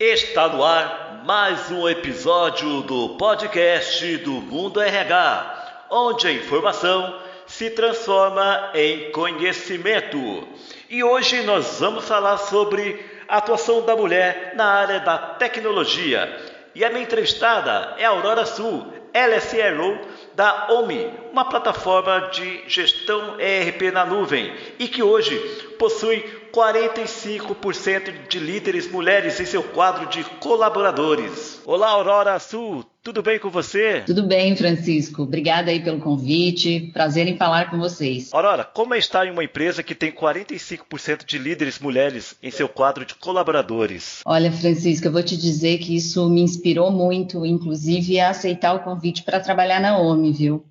Está no ar mais um episódio do podcast do Mundo RH, onde a informação se transforma em conhecimento. E hoje nós vamos falar sobre a atuação da mulher na área da tecnologia. E a minha entrevistada é Aurora Sul, ela é CRO da OMI, uma plataforma de gestão ERP na nuvem e que hoje possui 45% de líderes mulheres em seu quadro de colaboradores. Olá, Aurora Sul, tudo bem com você? Tudo bem, Francisco. Obrigada aí pelo convite. Prazer em falar com vocês. Aurora, como é estar em uma empresa que tem 45% de líderes mulheres em seu quadro de colaboradores? Olha, Francisco, eu vou te dizer que isso me inspirou muito, inclusive, a aceitar o convite para trabalhar na OMI, viu?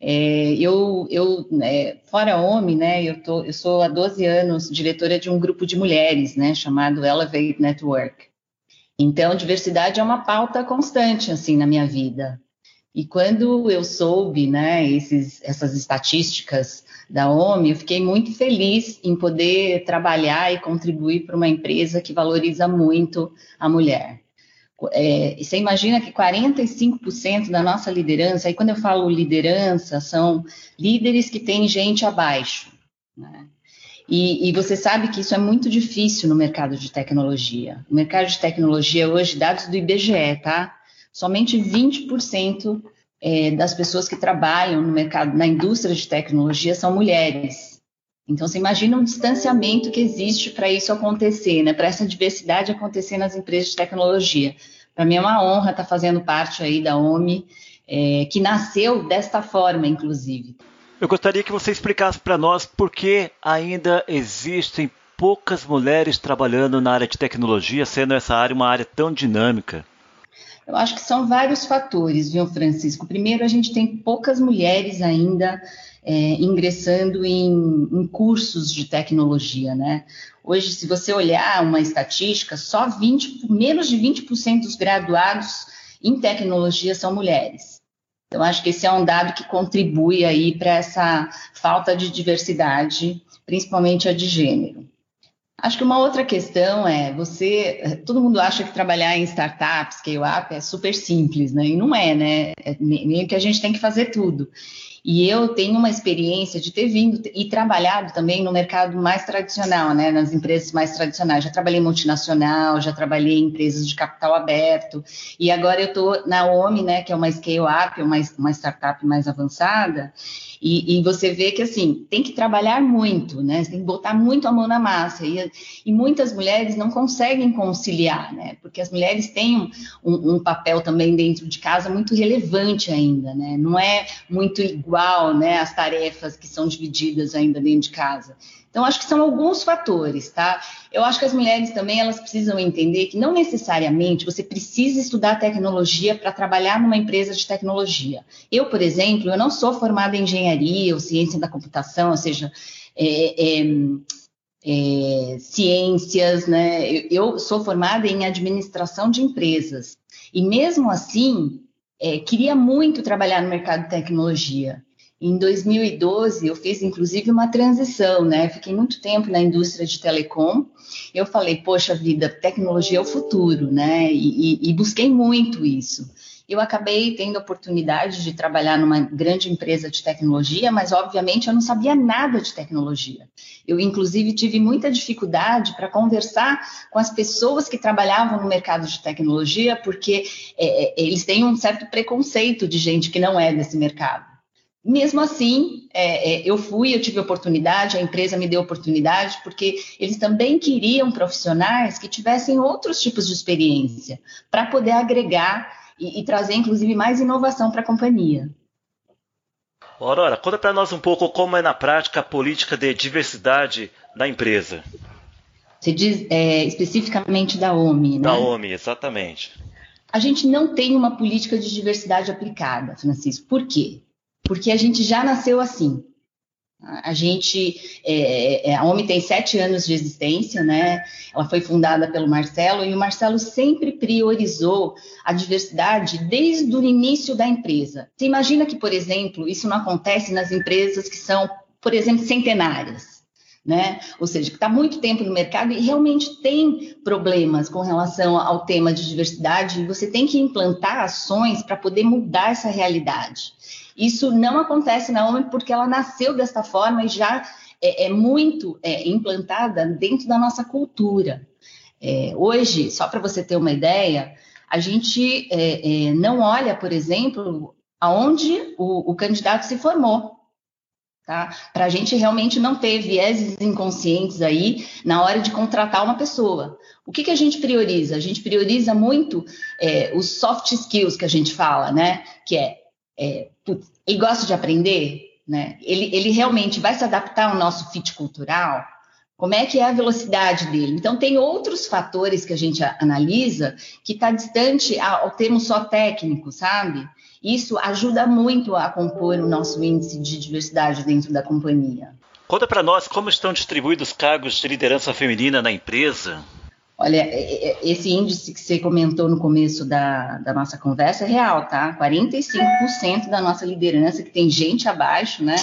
É, eu, eu é, fora homem, né, eu, tô, eu sou há 12 anos diretora de um grupo de mulheres, né, chamado Elevate Network. Então, diversidade é uma pauta constante, assim, na minha vida. E quando eu soube, né, esses, essas estatísticas da OMI, eu fiquei muito feliz em poder trabalhar e contribuir para uma empresa que valoriza muito a mulher. É, você imagina que 45% da nossa liderança, aí quando eu falo liderança, são líderes que têm gente abaixo. Né? E, e, você sabe que isso é muito difícil no mercado de tecnologia. O mercado de tecnologia hoje, dados do IBGE, tá? Somente 20% é, das pessoas que trabalham no mercado, na indústria de tecnologia, são mulheres. Então, você imagina um distanciamento que existe para isso acontecer, né? para essa diversidade acontecer nas empresas de tecnologia. Para mim é uma honra estar tá fazendo parte aí da OMI, é, que nasceu desta forma, inclusive. Eu gostaria que você explicasse para nós por que ainda existem poucas mulheres trabalhando na área de tecnologia, sendo essa área uma área tão dinâmica. Eu acho que são vários fatores, viu, Francisco? Primeiro, a gente tem poucas mulheres ainda é, ingressando em, em, cursos de tecnologia, né? Hoje, se você olhar uma estatística, só 20, menos de 20% dos graduados em tecnologia são mulheres. Então, acho que esse é um dado que contribui aí para essa falta de diversidade, principalmente a de gênero. Acho que uma outra questão é você, todo mundo acha que trabalhar em startups, scale-up é super simples, né? E não é, né? É meio que a gente tem que fazer tudo. E eu tenho uma experiência de ter vindo e trabalhado também no mercado mais tradicional, né, nas empresas mais tradicionais. Já trabalhei multinacional, já trabalhei em empresas de capital aberto, e agora eu estou na OMI, né, que é uma scale-up, uma, uma startup mais avançada, e, e, você vê que, assim, tem que trabalhar muito, né? Você tem que botar muito a mão na massa. E, e muitas mulheres não conseguem conciliar, né? Porque as mulheres têm um, um, um, papel também dentro de casa muito relevante ainda, né? Não é muito igual, né? As tarefas que são divididas ainda dentro de casa. Então, acho que são alguns fatores, tá? Eu acho que as mulheres também elas precisam entender que não necessariamente você precisa estudar tecnologia para trabalhar numa empresa de tecnologia. Eu, por exemplo, eu não sou formada em engenharia ou ciência da computação, ou seja, é, é, é, ciências, né? Eu, eu, sou formada em administração de empresas. E mesmo assim, é, queria muito trabalhar no mercado de tecnologia. Em 2012, eu fiz inclusive uma transição, né? Fiquei muito tempo na indústria de telecom. Eu falei, poxa vida, tecnologia é o futuro, né? E, e, e busquei muito isso. Eu acabei tendo a oportunidade de trabalhar numa grande empresa de tecnologia, mas obviamente eu não sabia nada de tecnologia. Eu, inclusive, tive muita dificuldade para conversar com as pessoas que trabalhavam no mercado de tecnologia, porque é, é eles têm um certo preconceito de gente que não é desse mercado. Mesmo assim, é, é, eu fui, eu tive oportunidade, a empresa me deu oportunidade, porque eles também queriam profissionais que tivessem outros tipos de experiência, para poder agregar e, e, trazer, inclusive, mais inovação para a companhia. Aurora, conta para nós um pouco como é na prática a política de diversidade da empresa. Você diz é, especificamente da OMI, né? Da OMI, exatamente. A gente não tem uma política de diversidade aplicada, Francisco. Por quê? porque a gente já nasceu assim. A gente, é, é, a OMI tem sete anos de existência, né? Ela foi fundada pelo Marcelo e o Marcelo sempre priorizou a diversidade desde o início da empresa. Você imagina que, por exemplo, isso não acontece nas empresas que são, por exemplo, centenárias. Né? Ou seja, que está muito tempo no mercado e realmente tem problemas com relação ao tema de diversidade, e você tem que implantar ações para poder mudar essa realidade. Isso não acontece na OMI porque ela nasceu desta forma e já é, é muito é, implantada dentro da nossa cultura. É, hoje, só para você ter uma ideia, a gente é, é, não olha, por exemplo, aonde o, o candidato se formou. Tá? Para a gente realmente não ter vieses inconscientes aí na hora de contratar uma pessoa. O que, que a gente prioriza? A gente prioriza muito é, os soft skills que a gente fala, né? Que é é, putz, ele gosta de aprender, né? Ele, ele realmente vai se adaptar ao nosso fit cultural? Como é que é a velocidade dele? Então, tem outros fatores que a gente analisa que está distante ao termo só técnico, sabe? Isso ajuda muito a compor o nosso índice de diversidade dentro da companhia. Conta para nós como estão distribuídos os cargos de liderança feminina na empresa. Olha, é, é, esse índice que você comentou no começo da, da nossa conversa é real, tá? 45% da nossa liderança que tem gente abaixo, né?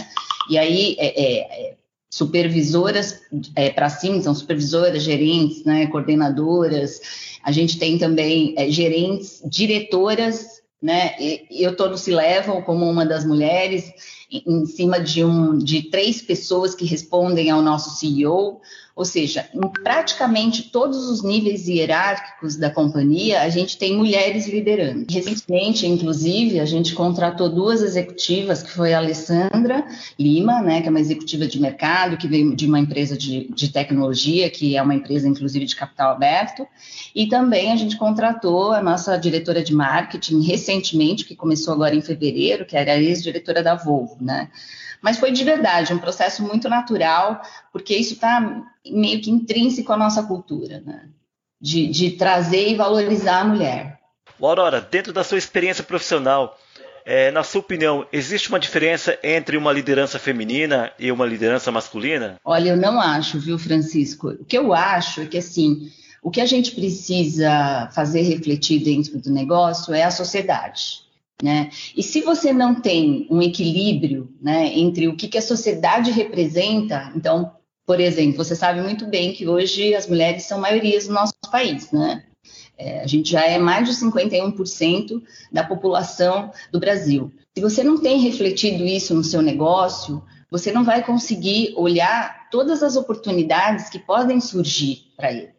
E aí, é, é, é supervisoras é, para cima, são supervisoras, gerentes, né, coordenadoras. A gente tem também gerentes, diretoras, né? Eu no Se Levam como uma das mulheres, em cima de, um, de três pessoas que respondem ao nosso CEO. Ou seja, em praticamente todos os níveis hierárquicos da companhia, a gente tem mulheres liderando. Recentemente, inclusive, a gente contratou duas executivas, que foi a Alessandra Lima, né, que é uma executiva de mercado, que veio de uma empresa de, de tecnologia, que é uma empresa, inclusive, de capital aberto, e também a gente contratou a nossa diretora de marketing recentemente, que começou agora em fevereiro, que era a ex-diretora da Volvo, né? Mas foi de verdade, um processo muito natural, porque isso está meio que intrínseco à nossa cultura, né? De, de trazer e valorizar a mulher. Aurora, dentro da sua experiência profissional, é, na sua opinião, existe uma diferença entre uma liderança feminina e uma liderança masculina? Olha, eu não acho, viu, Francisco? O que eu acho é que, assim, o que a gente precisa fazer refletir dentro do negócio é a sociedade. Né? E se você não tem um equilíbrio né, entre o que, que a sociedade representa, então, por exemplo, você sabe muito bem que hoje as mulheres são maiorias no nosso país, né? É, a gente já é mais de 51% da população do Brasil. Se você não tem refletido isso no seu negócio, você não vai conseguir olhar todas as oportunidades que podem surgir para ele.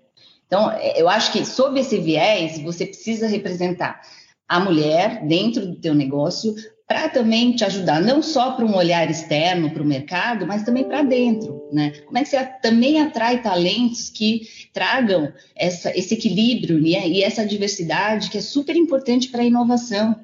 Então, é, eu acho que sob esse viés, você precisa representar a mulher dentro do teu negócio para também te ajudar, não só para um olhar externo para o mercado, mas também para dentro, né? Como é que você também atrai talentos que tragam essa, esse equilíbrio né? e essa diversidade que é super importante para a inovação.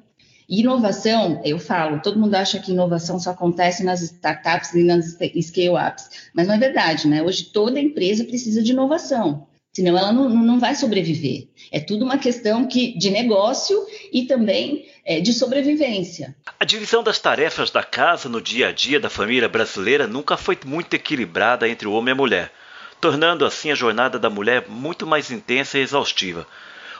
E inovação, eu falo, todo mundo acha que inovação só acontece nas startups e nas scale-ups, mas não é verdade, né? Hoje toda empresa precisa de inovação senão ela não, não vai sobreviver. É tudo uma questão que, de negócio e também é, de sobrevivência. A divisão das tarefas da casa no dia a dia da família brasileira nunca foi muito equilibrada entre o homem e a mulher, tornando assim a jornada da mulher muito mais intensa e exaustiva.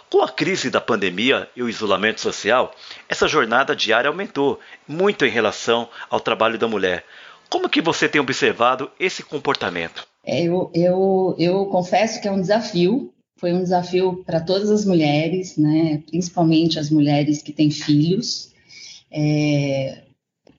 Com a crise da pandemia e o isolamento social, essa jornada diária aumentou muito em relação ao trabalho da mulher. Como que você tem observado esse comportamento? É, eu, eu, eu confesso que é um desafio, foi um desafio para todas as mulheres, né, principalmente as mulheres que têm filhos, é,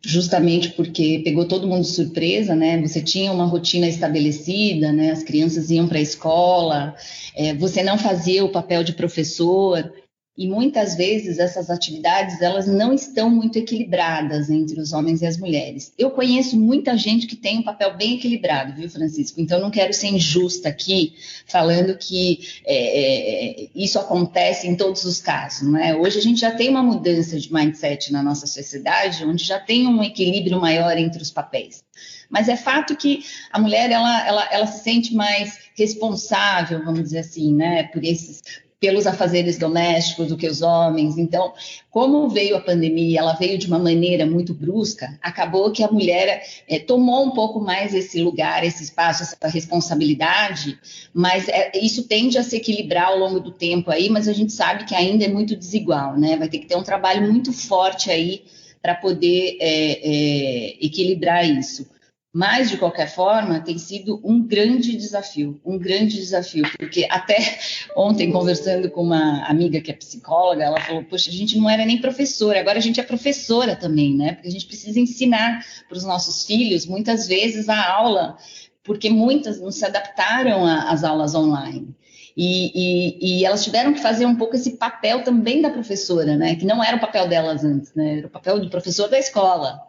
justamente porque pegou todo mundo de surpresa, né? Você tinha uma rotina estabelecida, né? As crianças iam para a escola, é, você não fazia o papel de professor, e muitas vezes essas atividades elas não estão muito equilibradas entre os homens e as mulheres. Eu conheço muita gente que tem um papel bem equilibrado, viu, Francisco? Então não quero ser injusta aqui falando que é, é, isso acontece em todos os casos, não é? Hoje a gente já tem uma mudança de mindset na nossa sociedade, onde já tem um equilíbrio maior entre os papéis. Mas é fato que a mulher ela, ela, ela se sente mais responsável, vamos dizer assim, né, por esses pelos afazeres domésticos do que os homens. Então, como veio a pandemia, ela veio de uma maneira muito brusca, acabou que a mulher é, tomou um pouco mais esse lugar, esse espaço, essa responsabilidade, mas é, isso tende a se equilibrar ao longo do tempo aí, mas a gente sabe que ainda é muito desigual, né? Vai ter que ter um trabalho muito forte aí para poder é, é, equilibrar isso. Mas, de qualquer forma, tem sido um grande desafio, um grande desafio, porque até ontem, conversando com uma amiga que é psicóloga, ela falou: Poxa, a gente não era nem professora, agora a gente é professora também, né? Porque a gente precisa ensinar para os nossos filhos, muitas vezes, a aula, porque muitas não se adaptaram às aulas online. E, e, e, elas tiveram que fazer um pouco esse papel também da professora, né? Que não era o papel delas antes, né? Era o papel do professor da escola.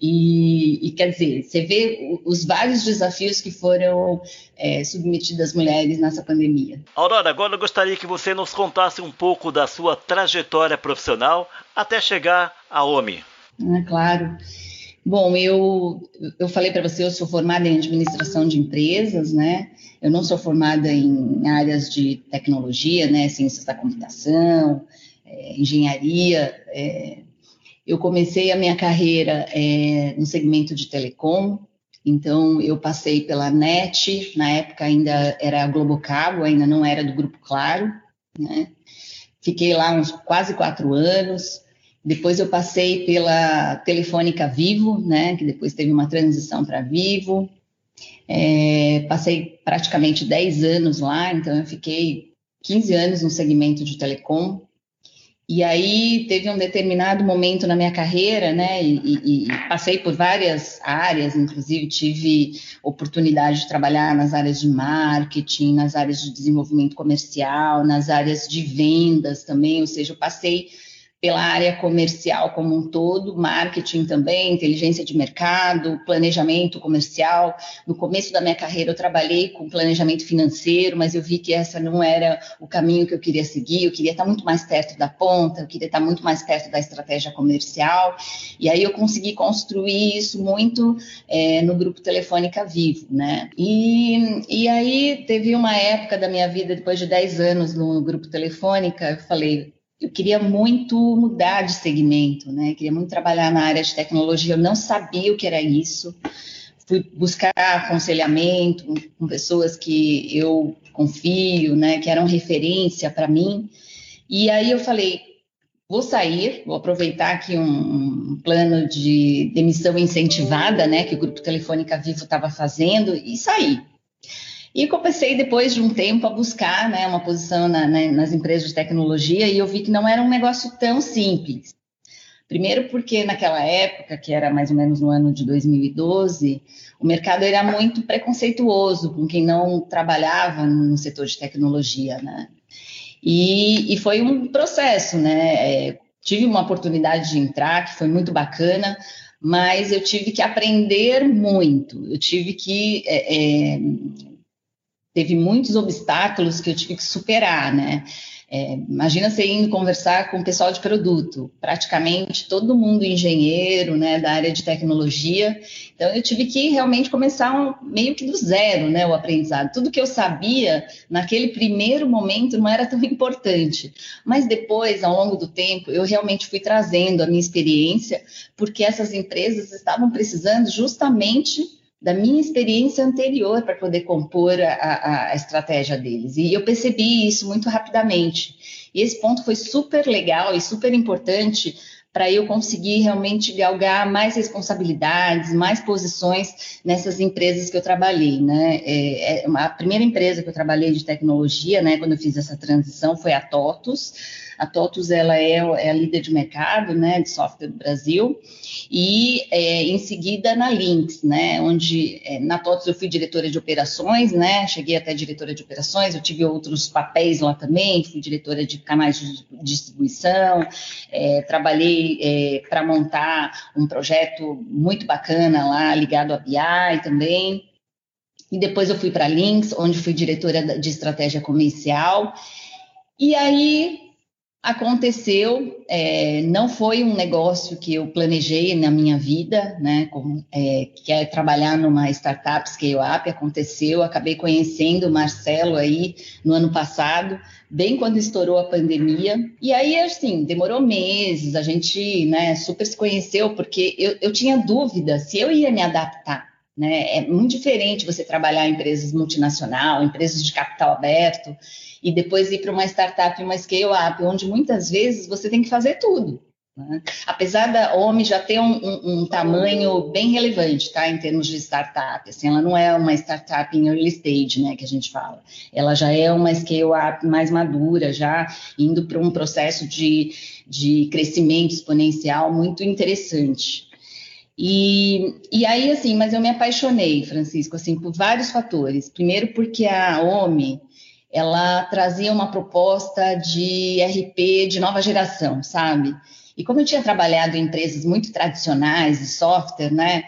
E, e, quer dizer, você vê os vários desafios que foram é, submetidos às mulheres nessa pandemia. Aurora, agora eu gostaria que você nos contasse um pouco da sua trajetória profissional até chegar à OMI. Ah, claro. Bom, eu, eu falei para você, eu sou formada em administração de empresas, né? Eu não sou formada em áreas de tecnologia, né? Ciências da computação, é, engenharia. É, eu comecei a minha carreira é, no segmento de telecom, então eu passei pela NET, na época ainda era a Globocabo, ainda não era do Grupo Claro, né? Fiquei lá uns quase quatro anos. Depois eu passei pela Telefônica Vivo, né? Que depois teve uma transição para Vivo. É, passei praticamente 10 anos lá, então eu fiquei 15 anos no segmento de telecom. E aí teve um determinado momento na minha carreira, né? E, e, e, passei por várias áreas, inclusive tive oportunidade de trabalhar nas áreas de marketing, nas áreas de desenvolvimento comercial, nas áreas de vendas também, ou seja, eu passei pela área comercial como um todo, marketing também, inteligência de mercado, planejamento comercial. No começo da minha carreira eu trabalhei com planejamento financeiro, mas eu vi que essa não era o caminho que eu queria seguir. Eu queria estar muito mais perto da ponta, eu queria estar muito mais perto da estratégia comercial. E aí eu consegui construir isso muito é, no grupo Telefônica Vivo, né? E, e aí teve uma época da minha vida, depois de 10 anos no grupo Telefônica, eu falei, eu queria muito mudar de segmento, né? Queria muito trabalhar na área de tecnologia. Eu não sabia o que era isso. Fui buscar aconselhamento com pessoas que eu confio, né? Que eram referência para mim. E aí eu falei, vou sair, vou aproveitar aqui um, um, plano de demissão incentivada, né? Que o Grupo Telefônica Vivo estava fazendo e sair. E comecei, depois de um tempo, a buscar né, uma posição na, né, nas empresas de tecnologia e eu vi que não era um negócio tão simples. Primeiro, porque naquela época, que era mais ou menos no ano de 2012, o mercado era muito preconceituoso com quem não trabalhava no setor de tecnologia, né? E, e foi um processo, né? É, tive uma oportunidade de entrar, que foi muito bacana, mas eu tive que aprender muito. Eu tive que é, é, teve muitos obstáculos que eu tive que superar, né? É, imagina você indo conversar com o pessoal de produto, praticamente todo mundo engenheiro, né, da área de tecnologia. Então eu tive que realmente começar um, meio que do zero, né, o aprendizado. Tudo que eu sabia naquele primeiro momento não era tão importante, mas depois, ao longo do tempo, eu realmente fui trazendo a minha experiência, porque essas empresas estavam precisando justamente da minha experiência anterior para poder compor a, a, estratégia deles. E eu percebi isso muito rapidamente. E esse ponto foi super legal e super importante para eu conseguir realmente galgar mais responsabilidades, mais posições nessas empresas que eu trabalhei, né? É, é a primeira empresa que eu trabalhei de tecnologia, né, quando eu fiz essa transição, foi a TOTUS. A TOTUS ela é, é a líder de mercado, né, de software do Brasil. E é, em seguida na Lynx, né, onde é, na TOTUS eu fui diretora de operações, né, cheguei até diretora de operações, eu tive outros papéis lá também, fui diretora de canais de distribuição, é, trabalhei é, para montar um projeto muito bacana lá, ligado a BI também, e depois eu fui para a Lynx, onde fui diretora de estratégia comercial, e aí Aconteceu, é, não foi um negócio que eu planejei na minha vida, né? Com, é, que é trabalhar numa startup scale-up, aconteceu, acabei conhecendo o Marcelo aí no ano passado, bem quando estourou a pandemia. E aí, assim, demorou meses, a gente né, super se conheceu, porque eu, eu tinha dúvida se eu ia me adaptar. Né? É muito diferente você trabalhar em empresas multinacional, empresas de capital aberto e depois ir para uma startup, uma scale-up, onde muitas vezes você tem que fazer tudo. Né? Apesar da OMI já ter um, um, um, tamanho bem relevante, tá, em termos de startup, assim, ela não é uma startup em early stage, né, que a gente fala. Ela já é uma scale-up mais madura, já indo para um processo de, de crescimento exponencial muito interessante. E, e aí, assim, mas eu me apaixonei, Francisco, assim, por vários fatores. Primeiro porque a OMI, ela trazia uma proposta de RP de nova geração, sabe? E como eu tinha trabalhado em empresas muito tradicionais de software, né?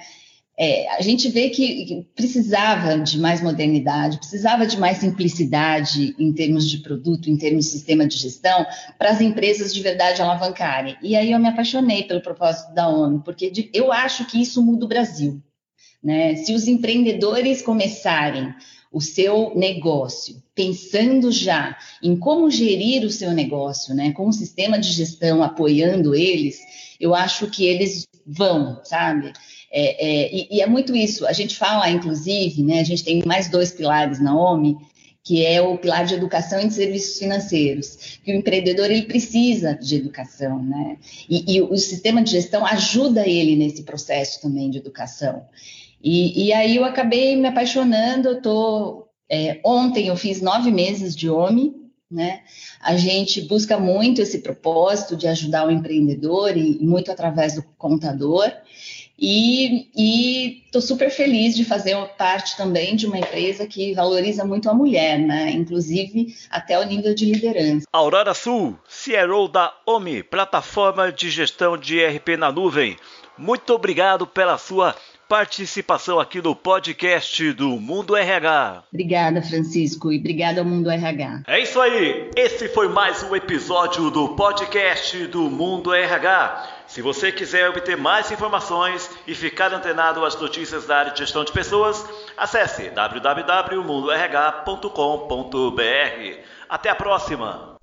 É, a gente vê que precisava de mais modernidade, precisava de mais simplicidade em termos de produto, em termos de sistema de gestão, para as empresas de verdade alavancarem. E aí eu me apaixonei pelo propósito da ONU, porque eu acho que isso muda o Brasil. Né? Se os empreendedores começarem o seu negócio, pensando já em como gerir o seu negócio, né, com o sistema de gestão apoiando eles, eu acho que eles vão, sabe? É, é, e, e, é muito isso. A gente fala, inclusive, né, a gente tem mais dois pilares na OMI, que é o pilar de educação e de serviços financeiros, que o empreendedor ele precisa de educação, né? E, e o sistema de gestão ajuda ele nesse processo também de educação. E, e aí eu acabei me apaixonando. Eu tô, é, ontem eu fiz nove meses de OMI, né? A gente busca muito esse propósito de ajudar o empreendedor e, e muito através do contador. E estou super feliz de fazer parte também de uma empresa que valoriza muito a mulher, né? inclusive até o nível de liderança. Aurora Sul, CRO da OMI, plataforma de gestão de ERP na nuvem. Muito obrigado pela sua participação aqui no podcast do Mundo RH. Obrigada, Francisco, e obrigada ao Mundo RH. É isso aí. Esse foi mais um episódio do podcast do Mundo RH. Se você quiser obter mais informações e ficar antenado às notícias da área de gestão de pessoas, acesse www.mundorh.com.br. Até a próxima!